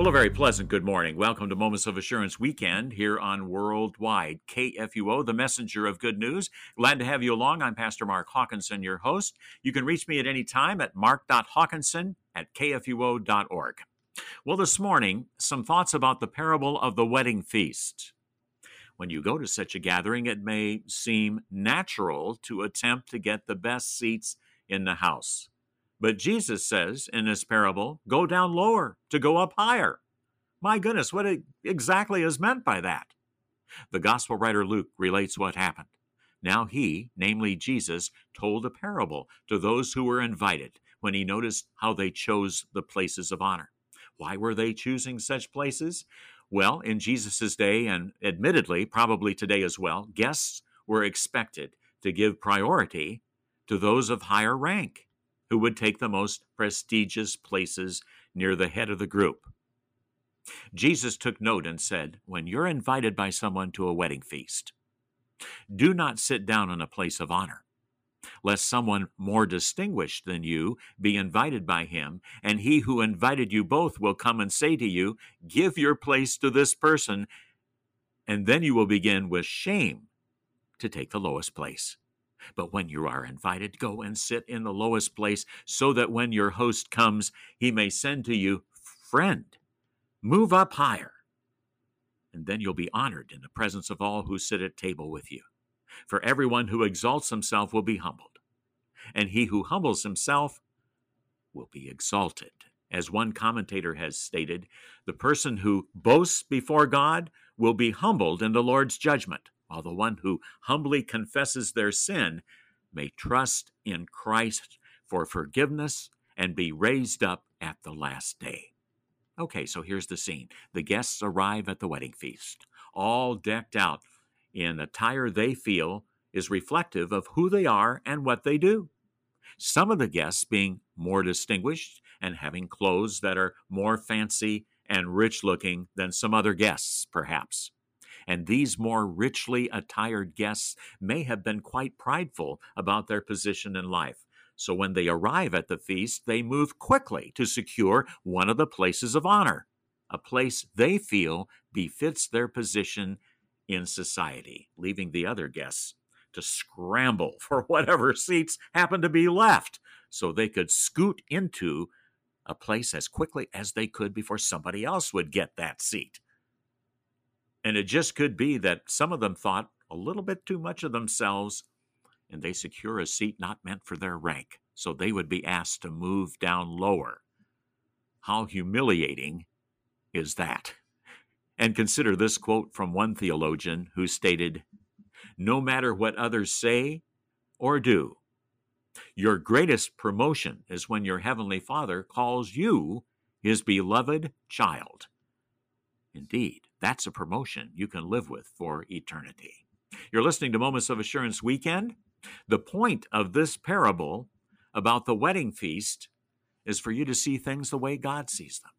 Well, a very pleasant good morning. Welcome to Moments of Assurance Weekend here on Worldwide KFUO, the messenger of good news. Glad to have you along. I'm Pastor Mark Hawkinson, your host. You can reach me at any time at mark.hawkinson at kfuo.org. Well, this morning, some thoughts about the parable of the wedding feast. When you go to such a gathering, it may seem natural to attempt to get the best seats in the house. But Jesus says in this parable, go down lower to go up higher. My goodness, what exactly is meant by that? The gospel writer Luke relates what happened. Now he, namely Jesus, told a parable to those who were invited when he noticed how they chose the places of honor. Why were they choosing such places? Well, in Jesus' day, and admittedly, probably today as well, guests were expected to give priority to those of higher rank who would take the most prestigious places near the head of the group. Jesus took note and said, When you're invited by someone to a wedding feast, do not sit down in a place of honor, lest someone more distinguished than you be invited by him, and he who invited you both will come and say to you, Give your place to this person, and then you will begin with shame to take the lowest place. But when you are invited, go and sit in the lowest place, so that when your host comes, he may send to you, Friend, move up higher. And then you'll be honored in the presence of all who sit at table with you. For everyone who exalts himself will be humbled, and he who humbles himself will be exalted. As one commentator has stated, the person who boasts before God will be humbled in the Lord's judgment while the one who humbly confesses their sin may trust in Christ for forgiveness and be raised up at the last day. Okay, so here's the scene. The guests arrive at the wedding feast, all decked out in attire they feel is reflective of who they are and what they do. Some of the guests being more distinguished and having clothes that are more fancy and rich looking than some other guests, perhaps and these more richly attired guests may have been quite prideful about their position in life. So when they arrive at the feast, they move quickly to secure one of the places of honor, a place they feel befits their position in society, leaving the other guests to scramble for whatever seats happen to be left so they could scoot into a place as quickly as they could before somebody else would get that seat. And it just could be that some of them thought a little bit too much of themselves and they secure a seat not meant for their rank, so they would be asked to move down lower. How humiliating is that? And consider this quote from one theologian who stated No matter what others say or do, your greatest promotion is when your heavenly Father calls you his beloved child. Indeed, that's a promotion you can live with for eternity. You're listening to Moments of Assurance Weekend. The point of this parable about the wedding feast is for you to see things the way God sees them.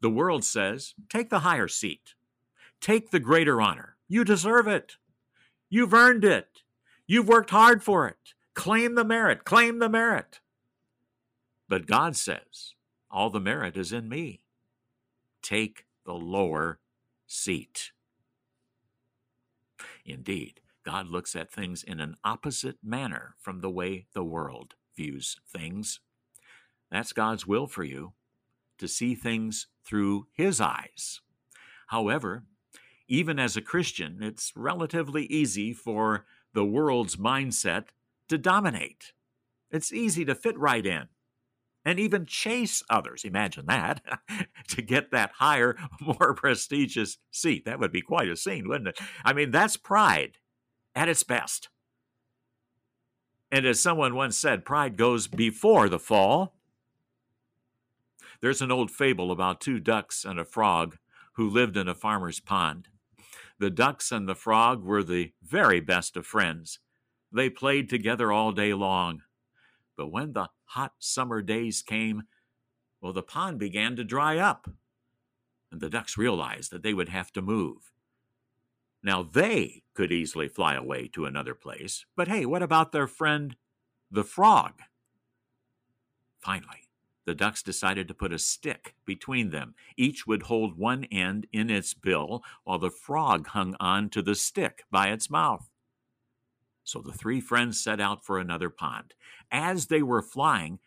The world says, take the higher seat, take the greater honor. You deserve it. You've earned it. You've worked hard for it. Claim the merit, claim the merit. But God says, all the merit is in me. Take the lower seat. Indeed, God looks at things in an opposite manner from the way the world views things. That's God's will for you, to see things through His eyes. However, even as a Christian, it's relatively easy for the world's mindset to dominate. It's easy to fit right in and even chase others. Imagine that to get that higher, more prestigious seat. That would be quite a scene, wouldn't it? I mean, that's pride at its best. And as someone once said, pride goes before the fall. There's an old fable about two ducks and a frog who lived in a farmer's pond. The ducks and the frog were the very best of friends. They played together all day long. But when the hot summer days came, well, the pond began to dry up, and the ducks realized that they would have to move. Now, they could easily fly away to another place, but hey, what about their friend, the frog? Finally, the ducks decided to put a stick between them. Each would hold one end in its bill while the frog hung on to the stick by its mouth. So the three friends set out for another pond. As they were flying,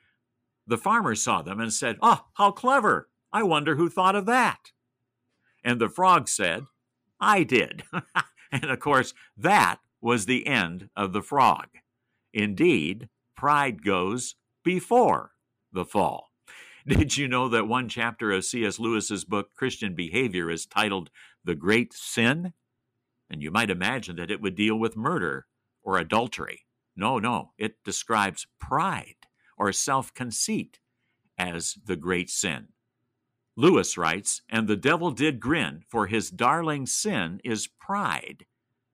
the farmer saw them and said, Oh, how clever! I wonder who thought of that. And the frog said, I did. and of course, that was the end of the frog. Indeed, pride goes before the fall. Did you know that one chapter of C.S. Lewis's book, Christian Behavior, is titled The Great Sin? And you might imagine that it would deal with murder or adultery. No, no, it describes pride or self conceit as the great sin. Lewis writes, And the devil did grin, for his darling sin is pride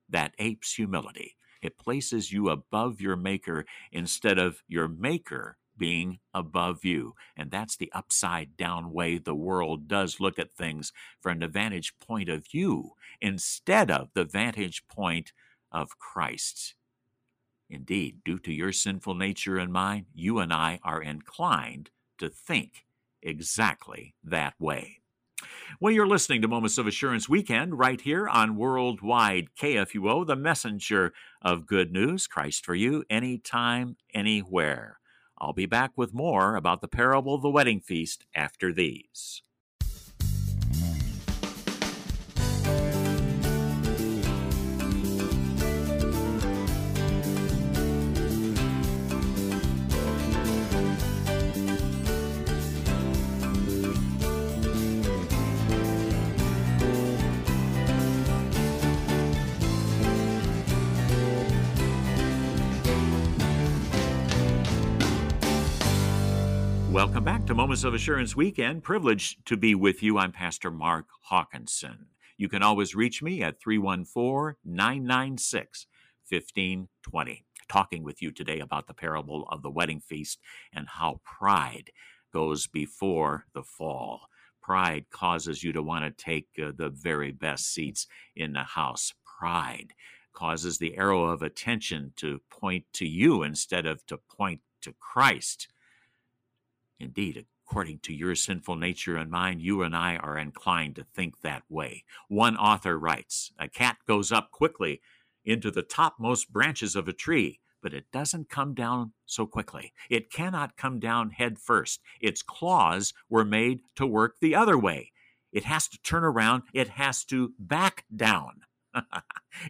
that apes humility. It places you above your maker instead of your maker being above you. And that's the upside down way the world does look at things from the vantage point of you instead of the vantage point of Christ. Indeed, due to your sinful nature and mine, you and I are inclined to think exactly that way. Well, you're listening to Moments of Assurance Weekend right here on Worldwide KFUO, the messenger of good news, Christ for you, anytime, anywhere. I'll be back with more about the parable of the wedding feast after these. Welcome back to Moments of Assurance Weekend. Privileged to be with you. I'm Pastor Mark Hawkinson. You can always reach me at 314 996 1520. Talking with you today about the parable of the wedding feast and how pride goes before the fall. Pride causes you to want to take uh, the very best seats in the house. Pride causes the arrow of attention to point to you instead of to point to Christ. Indeed, according to your sinful nature and mine, you and I are inclined to think that way. One author writes A cat goes up quickly into the topmost branches of a tree, but it doesn't come down so quickly. It cannot come down head first. Its claws were made to work the other way. It has to turn around, it has to back down.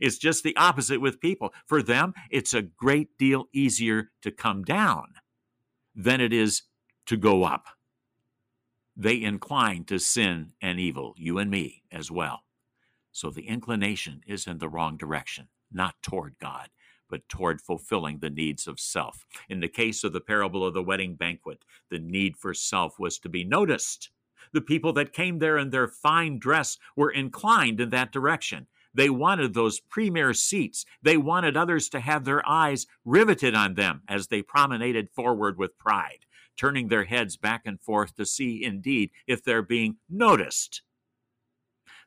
it's just the opposite with people. For them, it's a great deal easier to come down than it is to go up. They incline to sin and evil, you and me as well. So the inclination is in the wrong direction, not toward God, but toward fulfilling the needs of self. In the case of the parable of the wedding banquet, the need for self was to be noticed. The people that came there in their fine dress were inclined in that direction. They wanted those premier seats. They wanted others to have their eyes riveted on them as they promenaded forward with pride turning their heads back and forth to see indeed if they're being noticed.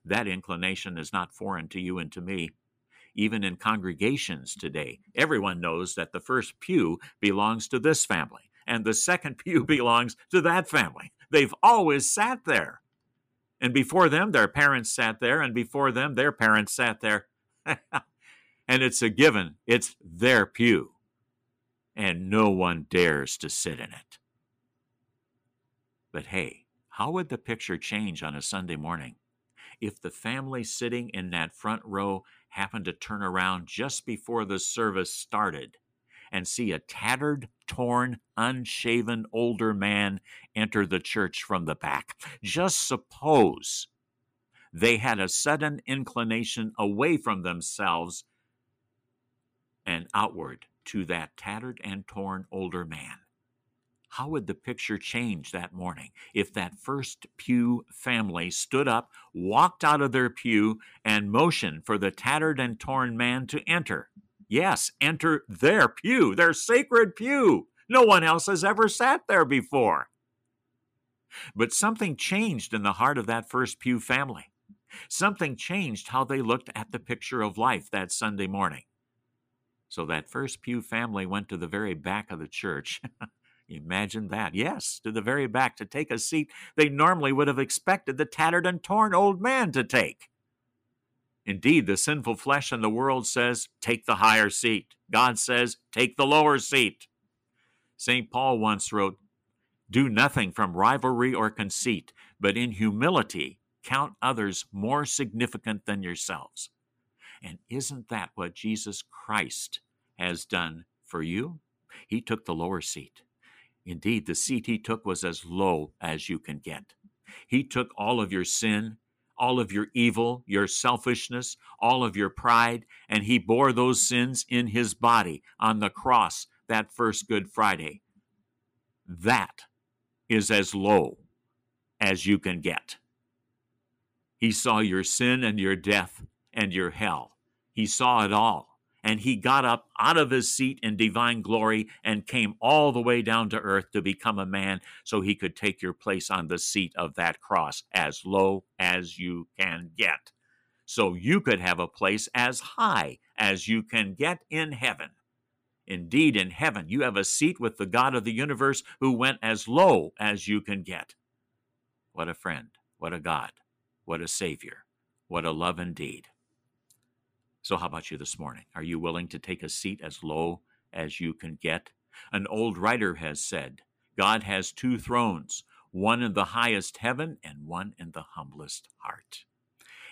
That inclination is not foreign to you and to me. Even in congregations today, everyone knows that the first pew belongs to this family and the second pew belongs to that family. They've always sat there. And before them, their parents sat there, and before them, their parents sat there. and it's a given, it's their pew. And no one dares to sit in it. But hey, how would the picture change on a Sunday morning if the family sitting in that front row happened to turn around just before the service started and see a tattered, torn, unshaven older man enter the church from the back? Just suppose they had a sudden inclination away from themselves and outward to that tattered and torn older man. How would the picture change that morning if that first pew family stood up, walked out of their pew, and motioned for the tattered and torn man to enter? Yes, enter their pew, their sacred pew. No one else has ever sat there before. But something changed in the heart of that first pew family. Something changed how they looked at the picture of life that Sunday morning. So that first pew family went to the very back of the church Imagine that. Yes, to the very back to take a seat they normally would have expected the tattered and torn old man to take. Indeed, the sinful flesh and the world says, take the higher seat. God says, take the lower seat. St. Paul once wrote, Do nothing from rivalry or conceit, but in humility count others more significant than yourselves. And isn't that what Jesus Christ has done for you? He took the lower seat. Indeed, the seat he took was as low as you can get. He took all of your sin, all of your evil, your selfishness, all of your pride, and he bore those sins in his body on the cross that first Good Friday. That is as low as you can get. He saw your sin and your death and your hell. He saw it all. And he got up out of his seat in divine glory and came all the way down to earth to become a man so he could take your place on the seat of that cross as low as you can get. So you could have a place as high as you can get in heaven. Indeed, in heaven, you have a seat with the God of the universe who went as low as you can get. What a friend, what a God, what a Savior, what a love indeed. So, how about you this morning? Are you willing to take a seat as low as you can get? An old writer has said, God has two thrones, one in the highest heaven and one in the humblest heart.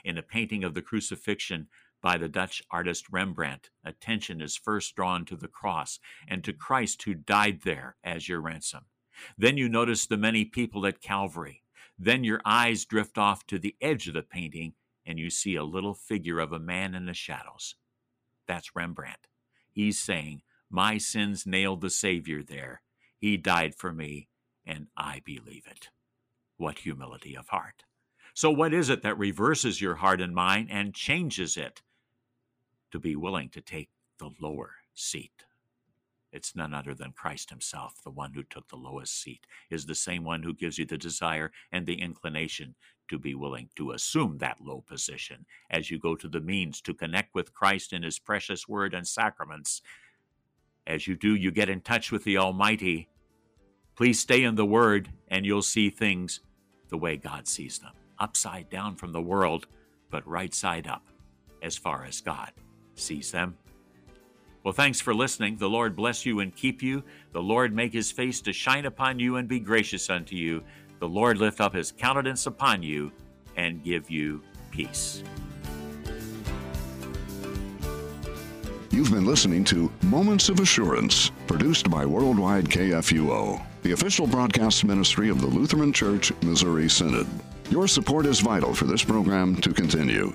In a painting of the crucifixion by the Dutch artist Rembrandt, attention is first drawn to the cross and to Christ who died there as your ransom. Then you notice the many people at Calvary. Then your eyes drift off to the edge of the painting and you see a little figure of a man in the shadows. That's Rembrandt. He's saying, My sins nailed the Savior there. He died for me, and I believe it. What humility of heart. So, what is it that reverses your heart and mind and changes it to be willing to take the lower seat? It's none other than Christ Himself, the one who took the lowest seat, is the same one who gives you the desire and the inclination to be willing to assume that low position as you go to the means to connect with Christ in His precious word and sacraments. As you do, you get in touch with the Almighty. Please stay in the Word, and you'll see things the way God sees them upside down from the world, but right side up as far as God sees them. Well, thanks for listening. The Lord bless you and keep you. The Lord make his face to shine upon you and be gracious unto you the Lord lift up his countenance upon you and give you peace. You've been listening to Moments of Assurance, produced by Worldwide KFUO, the official broadcast ministry of the Lutheran Church Missouri Synod. Your support is vital for this program to continue.